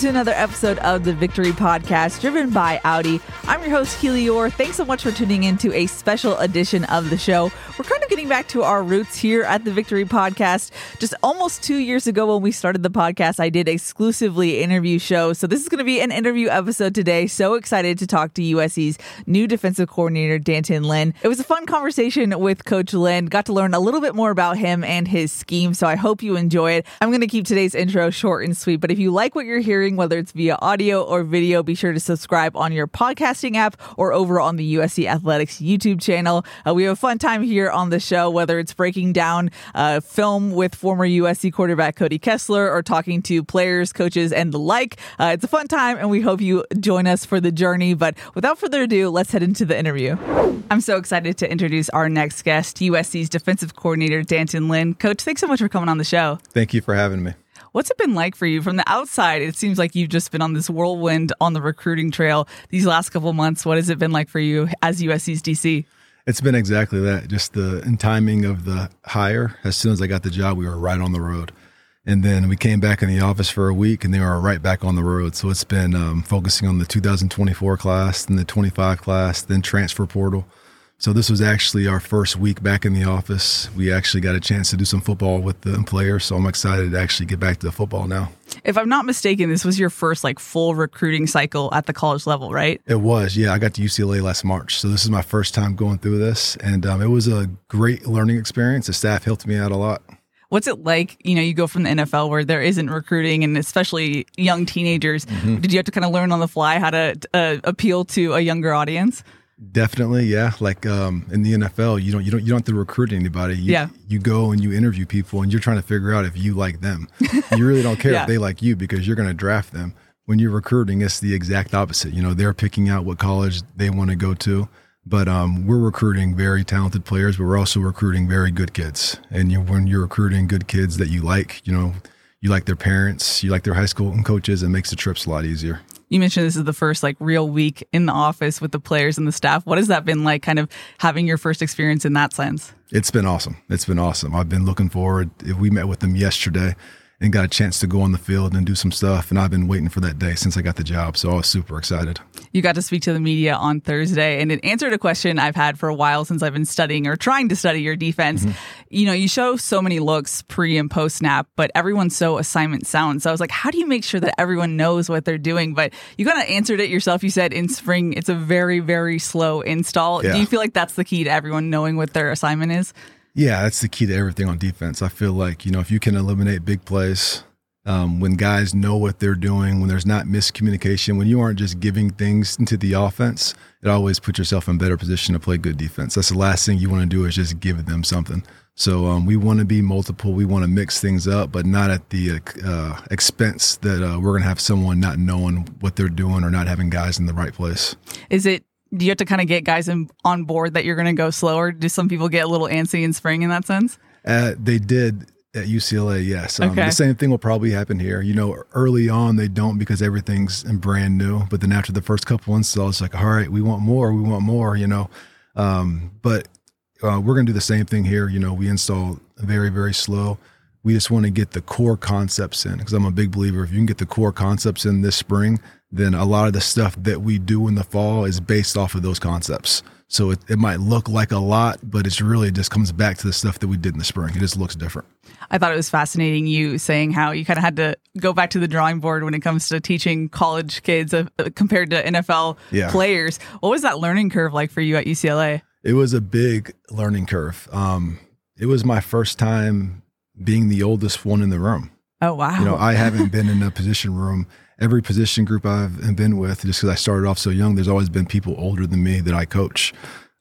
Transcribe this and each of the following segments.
To another episode of the Victory Podcast, driven by Audi. I'm your host, Keely Eure. Thanks so much for tuning in to a special edition of the show. We're kind of getting back to our roots here at the Victory Podcast. Just almost two years ago, when we started the podcast, I did exclusively interview shows. So this is going to be an interview episode today. So excited to talk to USC's new defensive coordinator, D'Anton Lynn. It was a fun conversation with Coach Lynn. Got to learn a little bit more about him and his scheme. So I hope you enjoy it. I'm going to keep today's intro short and sweet. But if you like what you're hearing, whether it's via audio or video, be sure to subscribe on your podcasting app or over on the USC Athletics YouTube channel. Uh, we have a fun time here on the show, whether it's breaking down uh, film with former USC quarterback Cody Kessler or talking to players, coaches, and the like. Uh, it's a fun time, and we hope you join us for the journey. But without further ado, let's head into the interview. I'm so excited to introduce our next guest, USC's defensive coordinator, D'Anton Lynn. Coach, thanks so much for coming on the show. Thank you for having me. What's it been like for you from the outside? It seems like you've just been on this whirlwind on the recruiting trail these last couple months. What has it been like for you as USC's DC? It's been exactly that. Just the in timing of the hire. As soon as I got the job, we were right on the road. And then we came back in the office for a week and they were right back on the road. So it's been um, focusing on the 2024 class, then the 25 class, then transfer portal. So this was actually our first week back in the office. We actually got a chance to do some football with the players, so I'm excited to actually get back to the football now. If I'm not mistaken, this was your first like full recruiting cycle at the college level, right? It was, yeah. I got to UCLA last March, so this is my first time going through this, and um, it was a great learning experience. The staff helped me out a lot. What's it like? You know, you go from the NFL where there isn't recruiting, and especially young teenagers. Mm-hmm. Did you have to kind of learn on the fly how to uh, appeal to a younger audience? Definitely, yeah. Like um, in the NFL, you don't you don't you don't have to recruit anybody. You, yeah. You go and you interview people, and you're trying to figure out if you like them. You really don't care yeah. if they like you because you're going to draft them. When you're recruiting, it's the exact opposite. You know, they're picking out what college they want to go to. But um, we're recruiting very talented players, but we're also recruiting very good kids. And you, when you're recruiting good kids that you like, you know, you like their parents, you like their high school and coaches, it makes the trips a lot easier you mentioned this is the first like real week in the office with the players and the staff. What has that been like kind of having your first experience in that sense? It's been awesome. It's been awesome. I've been looking forward. We met with them yesterday and got a chance to go on the field and do some stuff. And I've been waiting for that day since I got the job. So I was super excited. You got to speak to the media on Thursday, and it answered a question I've had for a while since I've been studying or trying to study your defense. Mm-hmm. You know, you show so many looks pre and post snap, but everyone's so assignment sound. So I was like, how do you make sure that everyone knows what they're doing? But you kind of answered it yourself. You said in spring, it's a very, very slow install. Yeah. Do you feel like that's the key to everyone knowing what their assignment is? Yeah, that's the key to everything on defense. I feel like, you know, if you can eliminate big plays, um, when guys know what they're doing, when there's not miscommunication, when you aren't just giving things into the offense, it always puts yourself in better position to play good defense. That's the last thing you want to do is just give them something. So um, we want to be multiple. We want to mix things up, but not at the uh, expense that uh, we're going to have someone not knowing what they're doing or not having guys in the right place. Is it do you have to kind of get guys in, on board that you're going to go slower? Do some people get a little antsy in spring in that sense? Uh, they did at UCLA, yes. Um, okay. The same thing will probably happen here. You know, early on they don't because everything's brand new, but then after the first couple installs, it's like, all right, we want more, we want more. You know, um, but uh, we're going to do the same thing here. You know, we install very, very slow. We just want to get the core concepts in because I'm a big believer. If you can get the core concepts in this spring, then a lot of the stuff that we do in the fall is based off of those concepts. So it, it might look like a lot, but it's really just comes back to the stuff that we did in the spring. It just looks different. I thought it was fascinating you saying how you kind of had to go back to the drawing board when it comes to teaching college kids uh, compared to NFL yeah. players. What was that learning curve like for you at UCLA? It was a big learning curve. Um, it was my first time being the oldest one in the room. Oh wow! You know, I haven't been in a position room every position group I've been with, just because I started off so young, there's always been people older than me that I coach.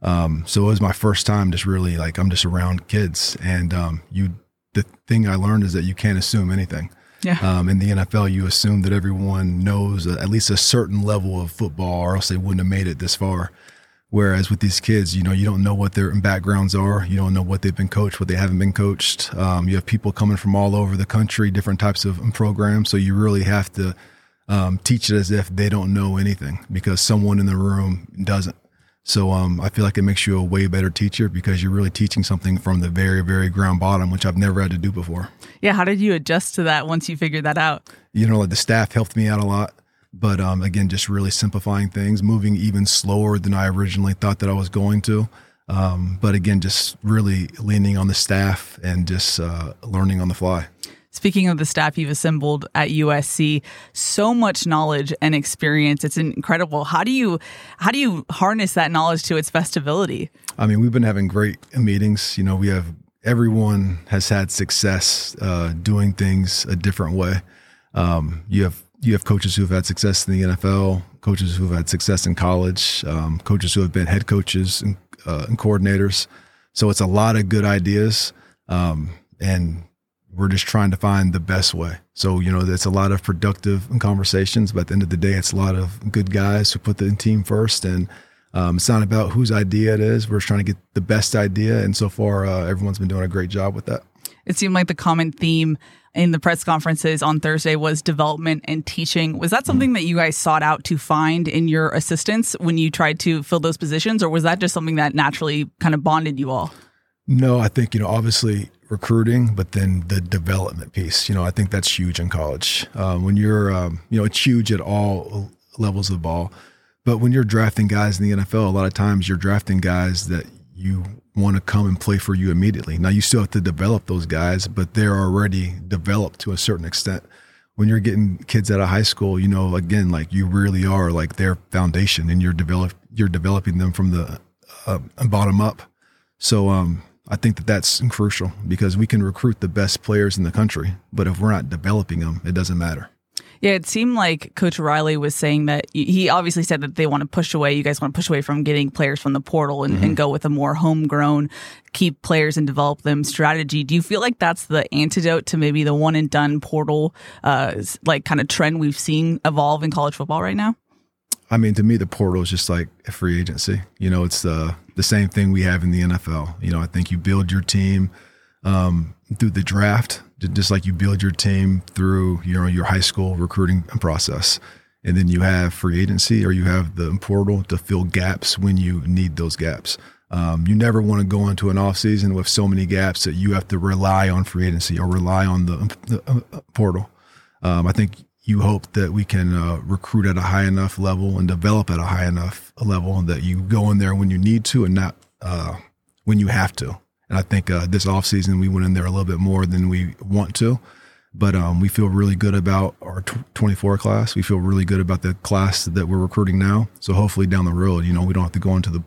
Um, so it was my first time just really like I'm just around kids, and um, you. The thing I learned is that you can't assume anything. Yeah. Um, in the NFL, you assume that everyone knows at least a certain level of football, or else they wouldn't have made it this far. Whereas with these kids, you know, you don't know what their backgrounds are. You don't know what they've been coached, what they haven't been coached. Um, you have people coming from all over the country, different types of programs. So you really have to um, teach it as if they don't know anything because someone in the room doesn't. So um, I feel like it makes you a way better teacher because you're really teaching something from the very, very ground bottom, which I've never had to do before. Yeah. How did you adjust to that once you figured that out? You know, like the staff helped me out a lot. But um, again, just really simplifying things, moving even slower than I originally thought that I was going to. Um, but again, just really leaning on the staff and just uh, learning on the fly. Speaking of the staff you've assembled at USC, so much knowledge and experience. It's incredible. How do you how do you harness that knowledge to its best ability? I mean, we've been having great meetings. You know, we have everyone has had success uh, doing things a different way. Um, you have you have coaches who have had success in the NFL, coaches who have had success in college, um, coaches who have been head coaches and, uh, and, coordinators. So it's a lot of good ideas, um, and we're just trying to find the best way. So you know, it's a lot of productive conversations, but at the end of the day, it's a lot of good guys who put the team first, and um, it's not about whose idea it is. We're just trying to get the best idea, and so far, uh, everyone's been doing a great job with that. It seemed like the common theme in the press conferences on Thursday was development and teaching. Was that something that you guys sought out to find in your assistants when you tried to fill those positions, or was that just something that naturally kind of bonded you all? No, I think, you know, obviously recruiting, but then the development piece, you know, I think that's huge in college. Um, when you're, um, you know, it's huge at all levels of the ball. But when you're drafting guys in the NFL, a lot of times you're drafting guys that you want to come and play for you immediately. Now you still have to develop those guys, but they're already developed to a certain extent. When you're getting kids out of high school, you know, again, like you really are like their foundation, and you're develop you're developing them from the uh, bottom up. So um, I think that that's crucial because we can recruit the best players in the country, but if we're not developing them, it doesn't matter. Yeah, it seemed like Coach Riley was saying that he obviously said that they want to push away, you guys want to push away from getting players from the portal and, mm-hmm. and go with a more homegrown, keep players and develop them strategy. Do you feel like that's the antidote to maybe the one and done portal, uh, like kind of trend we've seen evolve in college football right now? I mean, to me, the portal is just like a free agency. You know, it's the the same thing we have in the NFL. You know, I think you build your team um, through the draft just like you build your team through your your high school recruiting process. And then you have free agency or you have the portal to fill gaps when you need those gaps. Um, you never want to go into an off season with so many gaps that you have to rely on free agency or rely on the, the uh, portal. Um, i think you hope that we can uh, recruit at a high enough level and develop at a high enough level and that you go in there when you need to and not uh, when you have to and I think uh, this offseason we went in there a little bit more than we want to. But um, we feel really good about our t- 24 class. We feel really good about the class that we're recruiting now. So hopefully down the road, you know, we don't have to go into the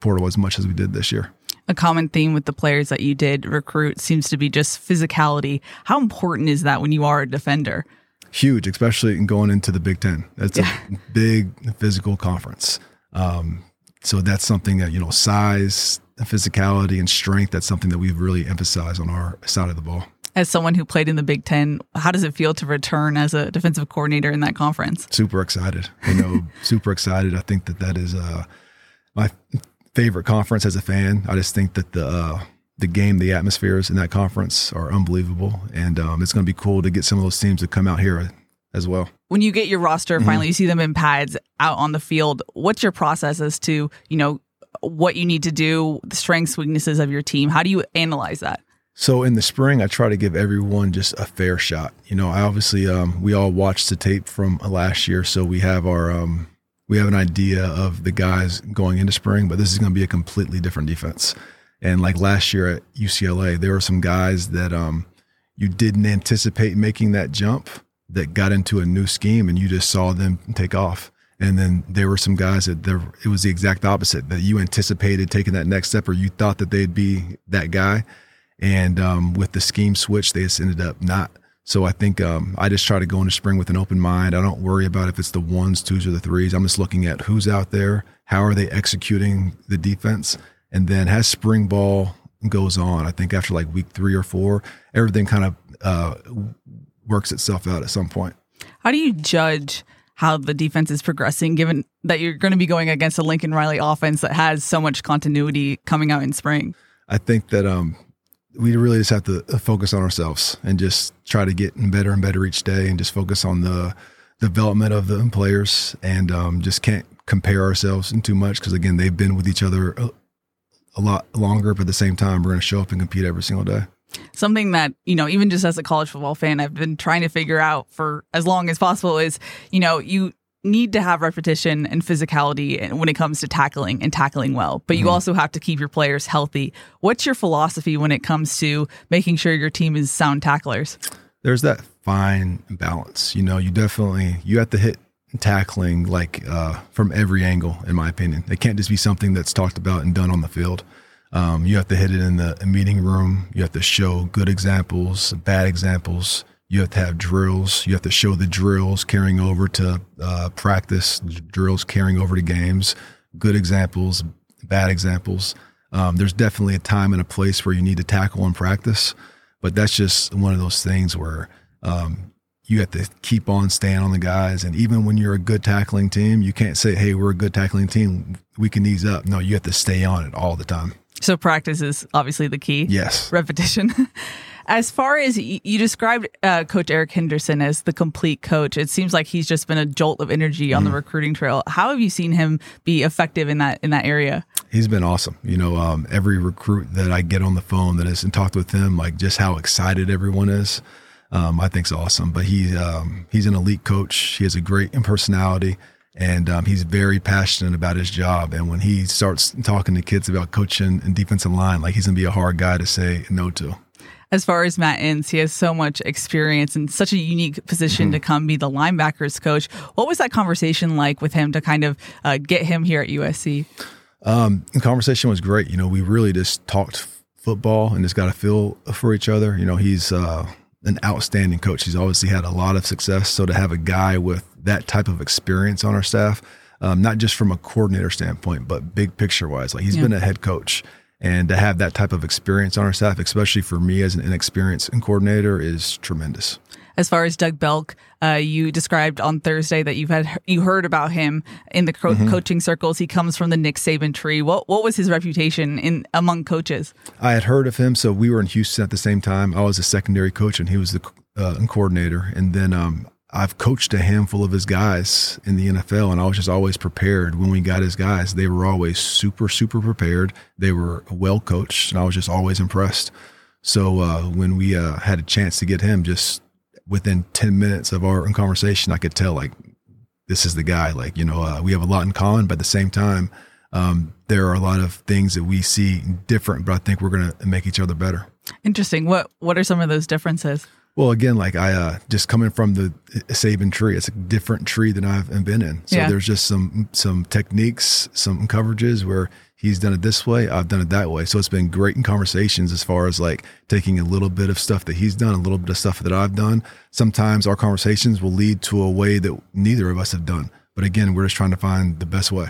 portal as much as we did this year. A common theme with the players that you did recruit seems to be just physicality. How important is that when you are a defender? Huge, especially in going into the Big Ten. That's yeah. a big physical conference. Um, so that's something that, you know, size, physicality and strength, that's something that we've really emphasized on our side of the ball. As someone who played in the Big Ten, how does it feel to return as a defensive coordinator in that conference? Super excited. You know, super excited. I think that that is uh, my favorite conference as a fan. I just think that the uh, the game, the atmospheres in that conference are unbelievable, and um, it's going to be cool to get some of those teams to come out here as well. When you get your roster, finally, mm-hmm. you see them in pads out on the field. What's your process as to you know what you need to do, the strengths, weaknesses of your team? How do you analyze that? So in the spring, I try to give everyone just a fair shot. You know, I obviously um, we all watched the tape from last year, so we have our um, we have an idea of the guys going into spring, but this is going to be a completely different defense. And like last year at UCLA, there were some guys that um, you didn't anticipate making that jump that got into a new scheme, and you just saw them take off. And then there were some guys that there, it was the exact opposite that you anticipated taking that next step or you thought that they'd be that guy. And um, with the scheme switch, they just ended up not. So I think um, I just try to go into spring with an open mind. I don't worry about if it's the ones, twos, or the threes. I'm just looking at who's out there, how are they executing the defense, and then as spring ball goes on, I think after like week three or four, everything kind of uh, works itself out at some point. How do you judge how the defense is progressing, given that you're going to be going against a Lincoln Riley offense that has so much continuity coming out in spring? I think that um, we really just have to uh, focus on ourselves and just try to get better and better each day, and just focus on the development of the players, and um, just can't compare ourselves too much because again, they've been with each other a, a lot longer, but at the same time, we're going to show up and compete every single day. Something that, you know, even just as a college football fan, I've been trying to figure out for as long as possible is, you know, you need to have repetition and physicality when it comes to tackling and tackling well, but you mm-hmm. also have to keep your players healthy. What's your philosophy when it comes to making sure your team is sound tacklers? There's that fine balance. You know, you definitely you have to hit tackling like uh, from every angle, in my opinion. It can't just be something that's talked about and done on the field. Um, you have to hit it in the meeting room. You have to show good examples, bad examples you have to have drills. You have to show the drills carrying over to uh, practice, drills carrying over to games, good examples, bad examples. Um, there's definitely a time and a place where you need to tackle and practice, but that's just one of those things where um, you have to keep on staying on the guys. And even when you're a good tackling team, you can't say, hey, we're a good tackling team. We can ease up. No, you have to stay on it all the time. So practice is obviously the key. Yes. Repetition. As far as you described uh, Coach Eric Henderson as the complete coach, it seems like he's just been a jolt of energy on mm. the recruiting trail. How have you seen him be effective in that in that area? He's been awesome. You know, um, every recruit that I get on the phone that has and talked with him, like just how excited everyone is. Um, I think it's awesome. But he um, he's an elite coach. He has a great personality and um, he's very passionate about his job. And when he starts talking to kids about coaching and defensive line, like he's gonna be a hard guy to say no to as far as Matt Entz, he has so much experience and such a unique position mm-hmm. to come be the linebackers coach. What was that conversation like with him to kind of uh, get him here at USC? Um, the conversation was great. You know, we really just talked football and just got a feel for each other. You know, he's uh, an outstanding coach. He's obviously had a lot of success. So to have a guy with that type of experience on our staff, um, not just from a coordinator standpoint, but big picture wise, like he's yeah. been a head coach and to have that type of experience on our staff, especially for me as an inexperienced coordinator, is tremendous. As far as Doug Belk, uh, you described on Thursday that you've had you heard about him in the co- mm-hmm. coaching circles. He comes from the Nick Saban tree. What what was his reputation in among coaches? I had heard of him, so we were in Houston at the same time. I was a secondary coach, and he was the uh, coordinator. And then um, I've coached a handful of his guys in the NFL, and I was just always prepared when we got his guys. They were always super, super prepared. They were well coached, and I was just always impressed. So uh, when we uh, had a chance to get him, just within 10 minutes of our conversation, I could tell, like, this is the guy. Like, you know, uh, we have a lot in common, but at the same time, um, there are a lot of things that we see different, but I think we're going to make each other better. Interesting. What What are some of those differences? Well, again, like I uh, just coming from the Saban tree, it's a different tree than I've been in. So yeah. there's just some some techniques, some coverages where he's done it this way, I've done it that way. So it's been great in conversations as far as like taking a little bit of stuff that he's done, a little bit of stuff that I've done. Sometimes our conversations will lead to a way that neither of us have done. But again, we're just trying to find the best way.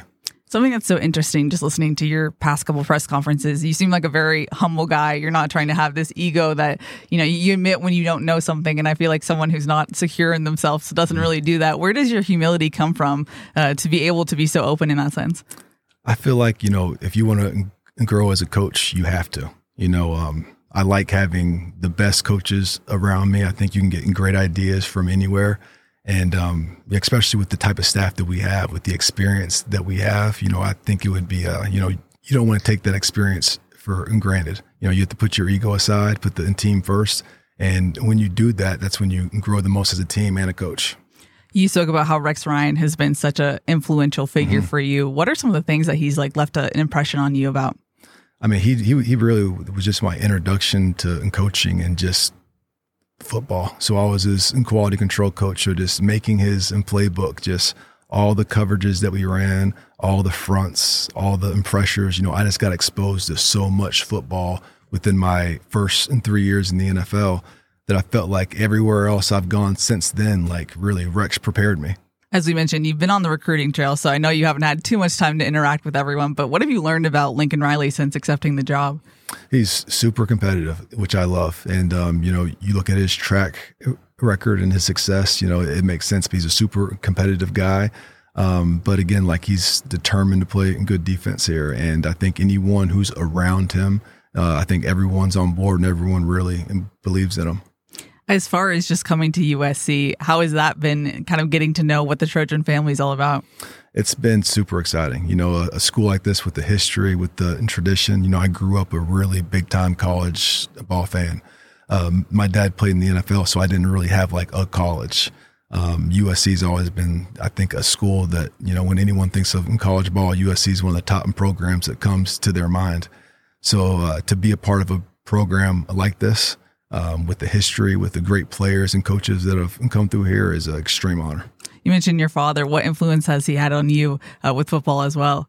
Something that's so interesting just listening to your past couple press conferences, you seem like a very humble guy. You're not trying to have this ego that, you know, you admit when you don't know something. And I feel like someone who's not secure in themselves doesn't really do that. Where does your humility come from uh, to be able to be so open in that sense? I feel like, you know, if you want to grow as a coach, you have to. You know, um, I like having the best coaches around me. I think you can get great ideas from anywhere and um, especially with the type of staff that we have, with the experience that we have, you know, I think it would be, uh, you know, you don't want to take that experience for granted. You know, you have to put your ego aside, put the team first, and when you do that, that's when you grow the most as a team and a coach. You spoke about how Rex Ryan has been such an influential figure mm-hmm. for you. What are some of the things that he's like left a, an impression on you about? I mean, he he he really was just my introduction to coaching and just football. So I was his quality control coach, so just making his playbook, just all the coverages that we ran, all the fronts, all the pressures. You know, I just got exposed to so much football within my first and three years in the NFL that I felt like everywhere else I've gone since then, like really Rex prepared me. As we mentioned, you've been on the recruiting trail, so I know you haven't had too much time to interact with everyone, but what have you learned about Lincoln Riley since accepting the job? He's super competitive, which I love. And, um, you know, you look at his track record and his success, you know, it makes sense. He's a super competitive guy. Um, but again, like he's determined to play in good defense here. And I think anyone who's around him, uh, I think everyone's on board and everyone really believes in him. As far as just coming to USC, how has that been kind of getting to know what the Trojan family is all about? It's been super exciting. You know, a, a, school like this with the history, with the tradition. You know, I grew up a really big time college ball fan. Um, my dad played in the NFL, so I didn't really have like a college. Um, USC's always been, I think, a school that you know when anyone thinks of college ball, USC is one of the top programs that comes to their mind. So uh, to be a part of a program like this, um, with the history, with the great players and coaches that have come through here, is an extreme honor. You mentioned your father. What influence has he had on you uh, with football as well?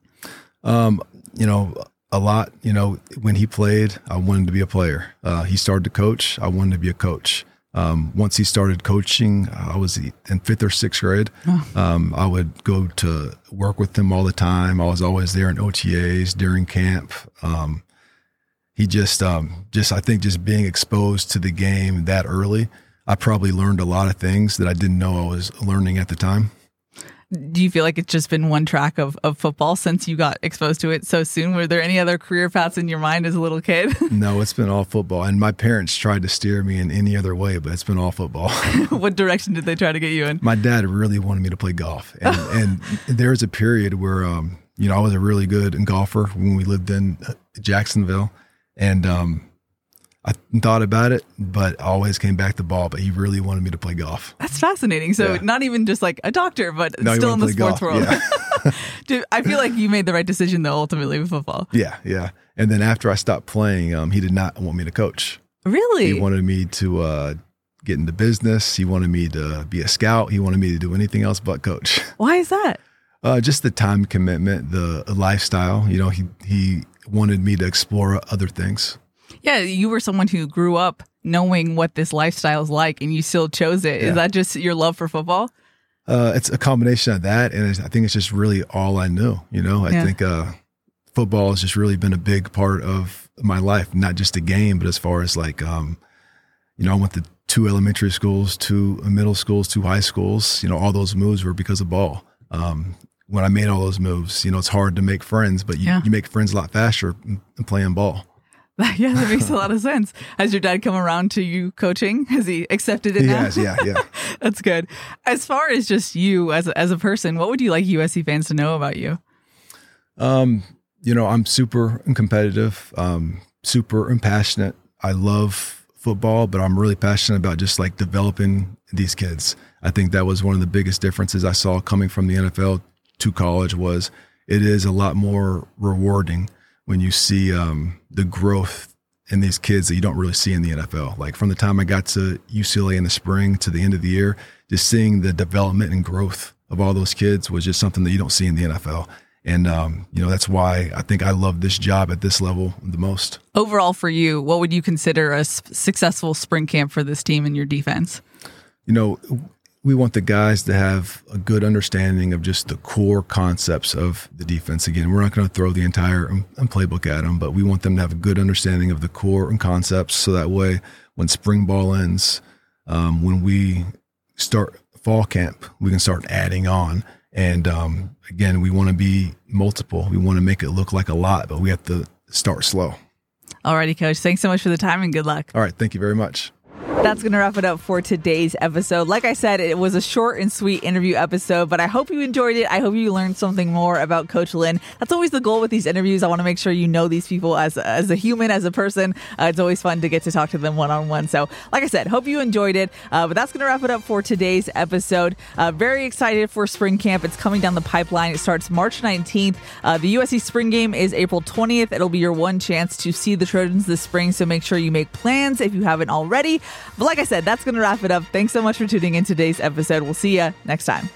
Um, you know, a lot. You know, when he played, I wanted to be a player. Uh, he started to coach. I wanted to be a coach. Um, once he started coaching, I was in fifth or sixth grade. Oh. Um, I would go to work with him all the time. I was always there in OTAs during camp. Um, he just, um, just I think, just being exposed to the game that early, I probably learned a lot of things that I didn't know I was learning at the time do you feel like it's just been one track of, of football since you got exposed to it so soon? Were there any other career paths in your mind as a little kid? no, it's been all football. And my parents tried to steer me in any other way, but it's been all football. what direction did they try to get you in? My dad really wanted me to play golf. And, and there was a period where, um, you know, I was a really good golfer when we lived in uh, Jacksonville. And um, I thought about it, but always came back to ball. But he really wanted me to play golf. That's fascinating. So yeah. not even just like a doctor, but no, still in the sports golf. world. Yeah. Dude, I feel like you made the right decision though. Ultimately with football. Yeah, yeah. And then after I stopped playing, um, he did not want me to coach. Really? He wanted me to uh, get into business. He wanted me to be a scout. He wanted me to do anything else but coach. Why is that? Uh, just the time commitment, the lifestyle. You know, he he wanted me to explore other things. Yeah, you were someone who grew up knowing what this lifestyle is like, and you still chose it. Yeah. Is that just your love for football? Uh, it's a combination of that, and I think it's just really all I knew. You know, I yeah. think uh, football has just really been a big part of my life, not just a game, but as far as like, um, you know, I went to two elementary schools, two middle schools, two high schools. You know, all those moves were because of ball. Um, when I made all those moves, you know, it's hard to make friends, but you, yeah. you make friends a lot faster playing ball. yeah, that makes a lot of sense. Has your dad come around to you coaching? Has he accepted it he now? Has, yeah, yeah. That's good. As far as just you as a, as a person, what would you like USC fans to know about you? Um, you know, I'm super competitive, um, super passionate. I love football, but I'm really passionate about just like developing these kids. I think that was one of the biggest differences I saw coming from the NFL to college was it is a lot more rewarding when you see um, the growth in these kids that you don't really see in the NFL. Like from the time I got to UCLA in the spring to the end of the year, just seeing the development and growth of all those kids was just something that you don't see in the NFL. And um, you know that's why I think I love this job at this level the most. Overall, for you, what would you consider a successful spring camp for this team and your defense? You know, we want the guys to have a good understanding of just the core concepts of the defense. Again, we're not going to throw the entire um, playbook at them, but we want them to have a good understanding of the core and concepts. So that way, when spring ball ends, um, when we start fall camp, we can start adding on. And um, again, we want to be multiple. We want to make it look like a lot, but we have to start slow. Alrighty, coach. Thanks so much for the time and good luck. All right. Thank you very much. That's going to wrap it up for today's episode. Like I said, it was a short and sweet interview episode, but I hope you enjoyed it. I hope you learned something more about Coach Lynn. That's always the goal with these interviews. I want to make sure you know these people as, as a human, as a person. Uh, it's always fun to get to talk to them one on one. So, like I said, hope you enjoyed it. Uh, but that's going to wrap it up for today's episode. Uh, very excited for spring camp. It's coming down the pipeline. It starts March 19th. Uh, the USC spring game is April 20th. It'll be your one chance to see the Trojans this spring. So make sure you make plans if you haven't already. But like I said, that's going to wrap it up. Thanks so much for tuning in today's episode. We'll see you next time.